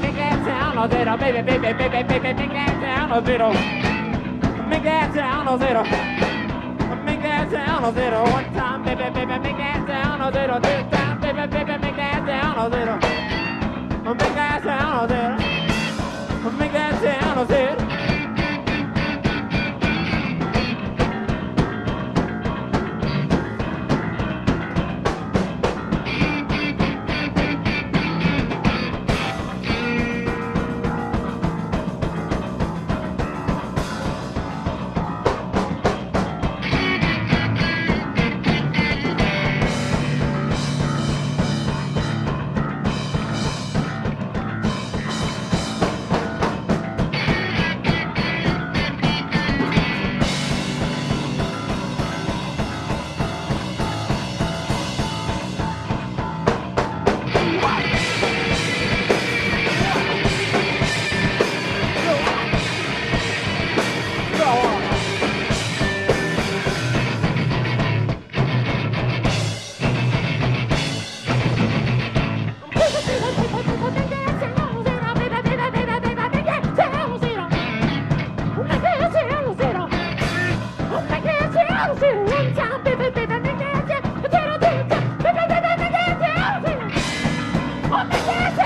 down a zero, baby, baby, baby, baby, make that down a zero. Make that down a zero. Make that down a zero. One time, baby, baby, make that down a zero. Two times, baby, baby, make that down a zero. Make that down a zero. 我是玩家，别别别的那些天，我去了天，别别别的那些天，我是玩家，我别。